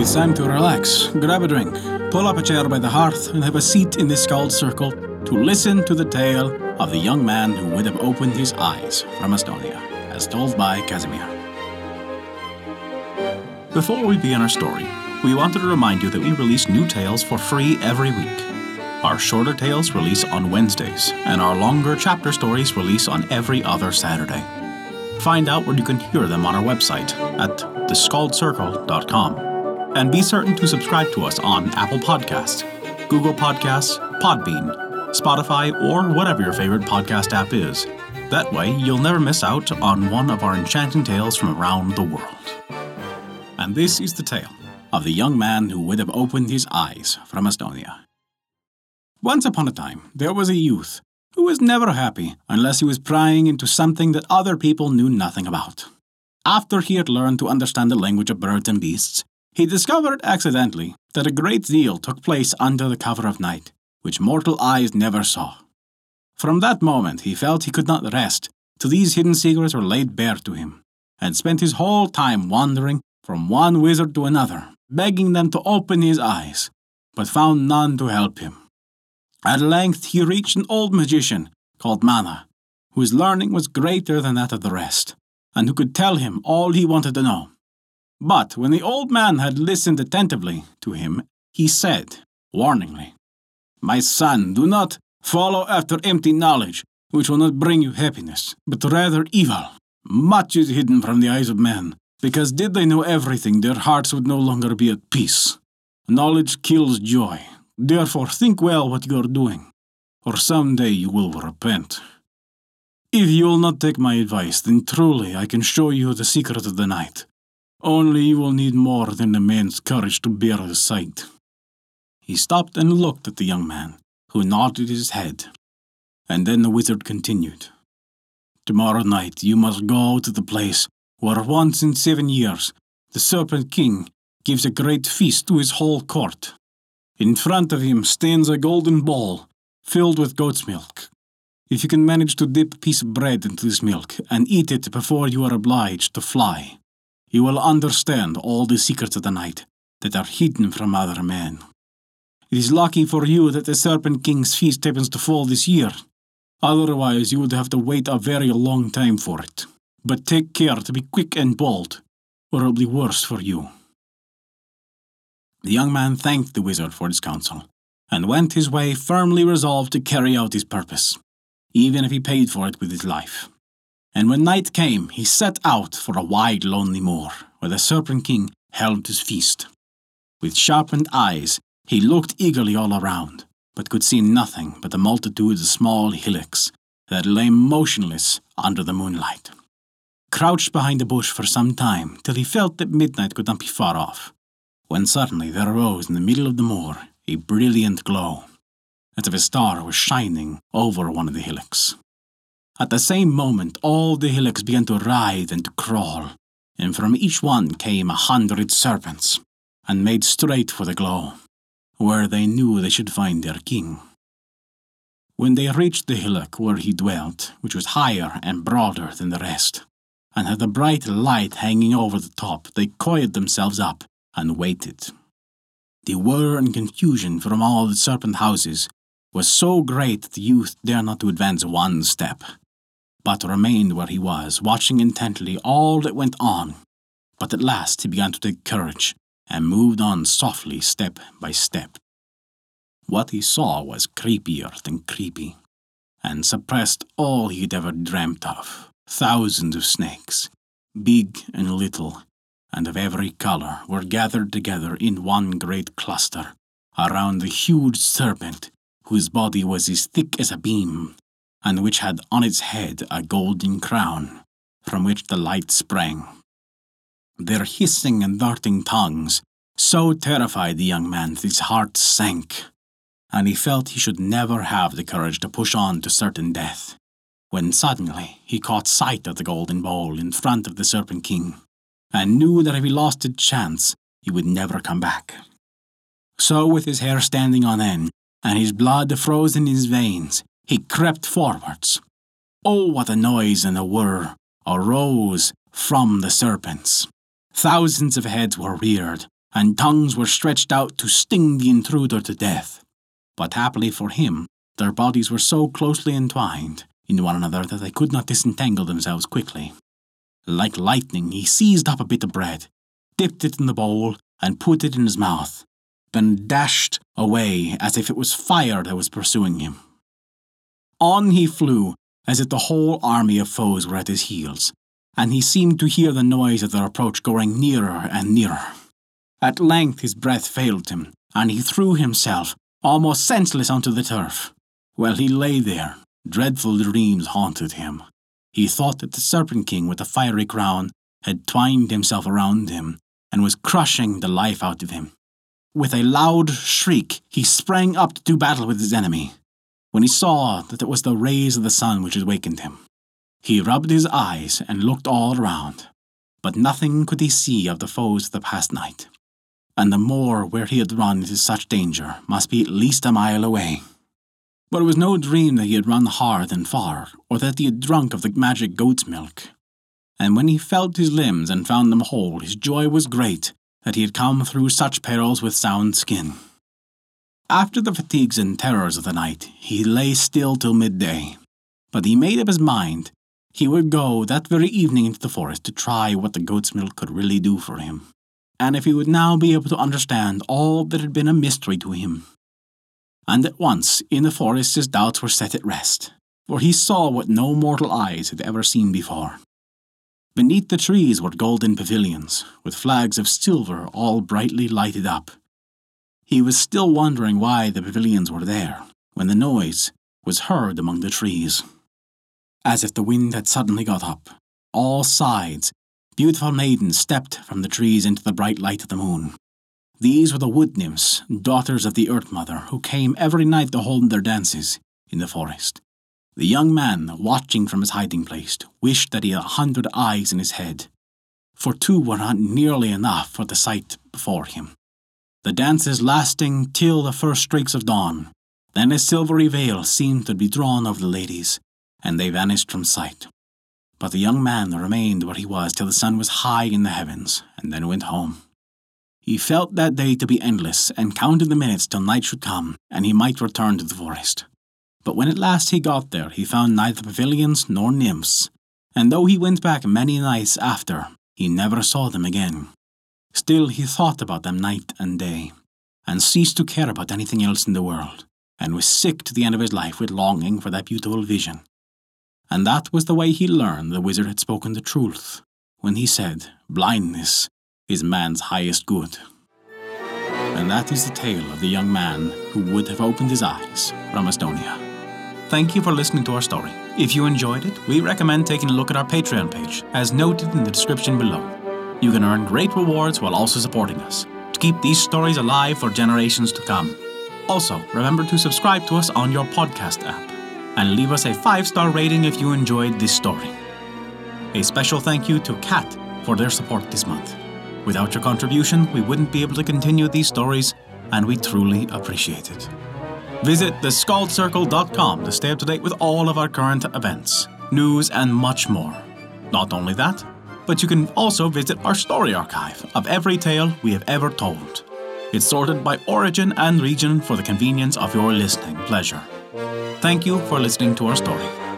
It's time to relax, grab a drink, pull up a chair by the hearth, and have a seat in this Skald's Circle to listen to the tale of the young man who would have opened his eyes from Estonia, as told by Casimir. Before we begin our story, we wanted to remind you that we release new tales for free every week. Our shorter tales release on Wednesdays, and our longer chapter stories release on every other Saturday. Find out where you can hear them on our website at theskaldscircle.com. And be certain to subscribe to us on Apple Podcasts, Google Podcasts, Podbean, Spotify, or whatever your favorite podcast app is. That way, you'll never miss out on one of our enchanting tales from around the world. And this is the tale of the young man who would have opened his eyes from Estonia. Once upon a time, there was a youth who was never happy unless he was prying into something that other people knew nothing about. After he had learned to understand the language of birds and beasts, he discovered accidentally that a great deal took place under the cover of night, which mortal eyes never saw. From that moment, he felt he could not rest till these hidden secrets were laid bare to him, and spent his whole time wandering from one wizard to another, begging them to open his eyes, but found none to help him. At length he reached an old magician called Mana, whose learning was greater than that of the rest, and who could tell him all he wanted to know. But when the old man had listened attentively to him, he said, warningly, My son, do not follow after empty knowledge, which will not bring you happiness, but rather evil. Much is hidden from the eyes of men, because did they know everything, their hearts would no longer be at peace. Knowledge kills joy, Therefore, think well what you are doing, or some day you will repent. If you will not take my advice, then truly I can show you the secret of the night. Only you will need more than a man's courage to bear the sight. He stopped and looked at the young man, who nodded his head. And then the wizard continued. Tomorrow night you must go to the place where once in seven years the Serpent King gives a great feast to his whole court. In front of him stands a golden bowl filled with goat's milk. If you can manage to dip a piece of bread into this milk and eat it before you are obliged to fly, you will understand all the secrets of the night that are hidden from other men. It is lucky for you that the Serpent King's feast happens to fall this year. Otherwise, you would have to wait a very long time for it. But take care to be quick and bold, or it will be worse for you. The young man thanked the wizard for his counsel, and went his way firmly resolved to carry out his purpose, even if he paid for it with his life. And when night came, he set out for a wide, lonely moor, where the Serpent King held his feast. With sharpened eyes, he looked eagerly all around, but could see nothing but the multitudes of small hillocks that lay motionless under the moonlight. Crouched behind a bush for some time, till he felt that midnight could not be far off, when suddenly there arose in the middle of the moor a brilliant glow, as if a star was shining over one of the hillocks. At the same moment, all the hillocks began to writhe and to crawl, and from each one came a hundred serpents, and made straight for the glow, where they knew they should find their king. When they reached the hillock where he dwelt, which was higher and broader than the rest, and had a bright light hanging over the top, they coiled themselves up and waited. The whir and confusion from all the serpent houses was so great that the youth dared not to advance one step, but remained where he was, watching intently all that went on. But at last he began to take courage and moved on softly, step by step. What he saw was creepier than creepy, and suppressed all he had ever dreamt of thousands of snakes, big and little, and of every color were gathered together in one great cluster around the huge serpent whose body was as thick as a beam and which had on its head a golden crown from which the light sprang. Their hissing and darting tongues so terrified the young man that his heart sank, and he felt he should never have the courage to push on to certain death, when suddenly he caught sight of the golden bowl in front of the Serpent King and knew that if he lost a chance, he would never come back. So, with his hair standing on end and his blood frozen in his veins, he crept forwards. Oh, what a noise and a whir arose from the serpents! Thousands of heads were reared, and tongues were stretched out to sting the intruder to death. But happily for him, their bodies were so closely entwined in one another that they could not disentangle themselves quickly. Like lightning, he seized up a bit of bread, dipped it in the bowl, and put it in his mouth, then dashed away as if it was fire that was pursuing him. On he flew, as if the whole army of foes were at his heels, and he seemed to hear the noise of their approach growing nearer and nearer. At length his breath failed him, and he threw himself, almost senseless, onto the turf. While he lay there, dreadful dreams haunted him. He thought that the Serpent King with the fiery crown had twined himself around him and was crushing the life out of him. With a loud shriek, he sprang up to do battle with his enemy, when he saw that it was the rays of the sun which had wakened him. He rubbed his eyes and looked all around, but nothing could he see of the foes of the past night, and the moor where he had run into such danger must be at least a mile away. But it was no dream that he had run hard and far, or that he had drunk of the magic goat's milk. And when he felt his limbs and found them whole, his joy was great that he had come through such perils with sound skin. After the fatigues and terrors of the night, he lay still till midday. But he made up his mind he would go that very evening into the forest to try what the goat's milk could really do for him, and if he would now be able to understand all that had been a mystery to him and at once in the forest his doubts were set at rest, for he saw what no mortal eyes had ever seen before. Beneath the trees were golden pavilions, with flags of silver all brightly lighted up. He was still wondering why the pavilions were there, when the noise was heard among the trees. As if the wind had suddenly got up, all sides, beautiful maidens stepped from the trees into the bright light of the moon, these were the wood nymphs, daughters of the Earth Mother, who came every night to hold their dances in the forest. The young man, watching from his hiding place, wished that he had a hundred eyes in his head, for two were not nearly enough for the sight before him. The dances lasting till the first streaks of dawn. Then a silvery veil seemed to be drawn over the ladies, and they vanished from sight. But the young man remained where he was till the sun was high in the heavens, and then went home. He felt that day to be endless, and counted the minutes till night should come, and he might return to the forest. But when at last he got there, he found neither pavilions nor nymphs, and though he went back many nights after, he never saw them again. Still he thought about them night and day, and ceased to care about anything else in the world, and was sick to the end of his life with longing for that beautiful vision. And that was the way he learned the wizard had spoken the truth, when he said, Blindness is man's highest good. And that is the tale of the young man who would have opened his eyes from Estonia. Thank you for listening to our story. If you enjoyed it, we recommend taking a look at our Patreon page, as noted in the description below. You can earn great rewards while also supporting us to keep these stories alive for generations to come. Also, remember to subscribe to us on your podcast app and leave us a five star rating if you enjoyed this story. A special thank you to Kat for their support this month. Without your contribution, we wouldn't be able to continue these stories, and we truly appreciate it. Visit theskaldscircle.com to stay up to date with all of our current events, news, and much more. Not only that, but you can also visit our story archive of every tale we have ever told. It's sorted by origin and region for the convenience of your listening pleasure. Thank you for listening to our story.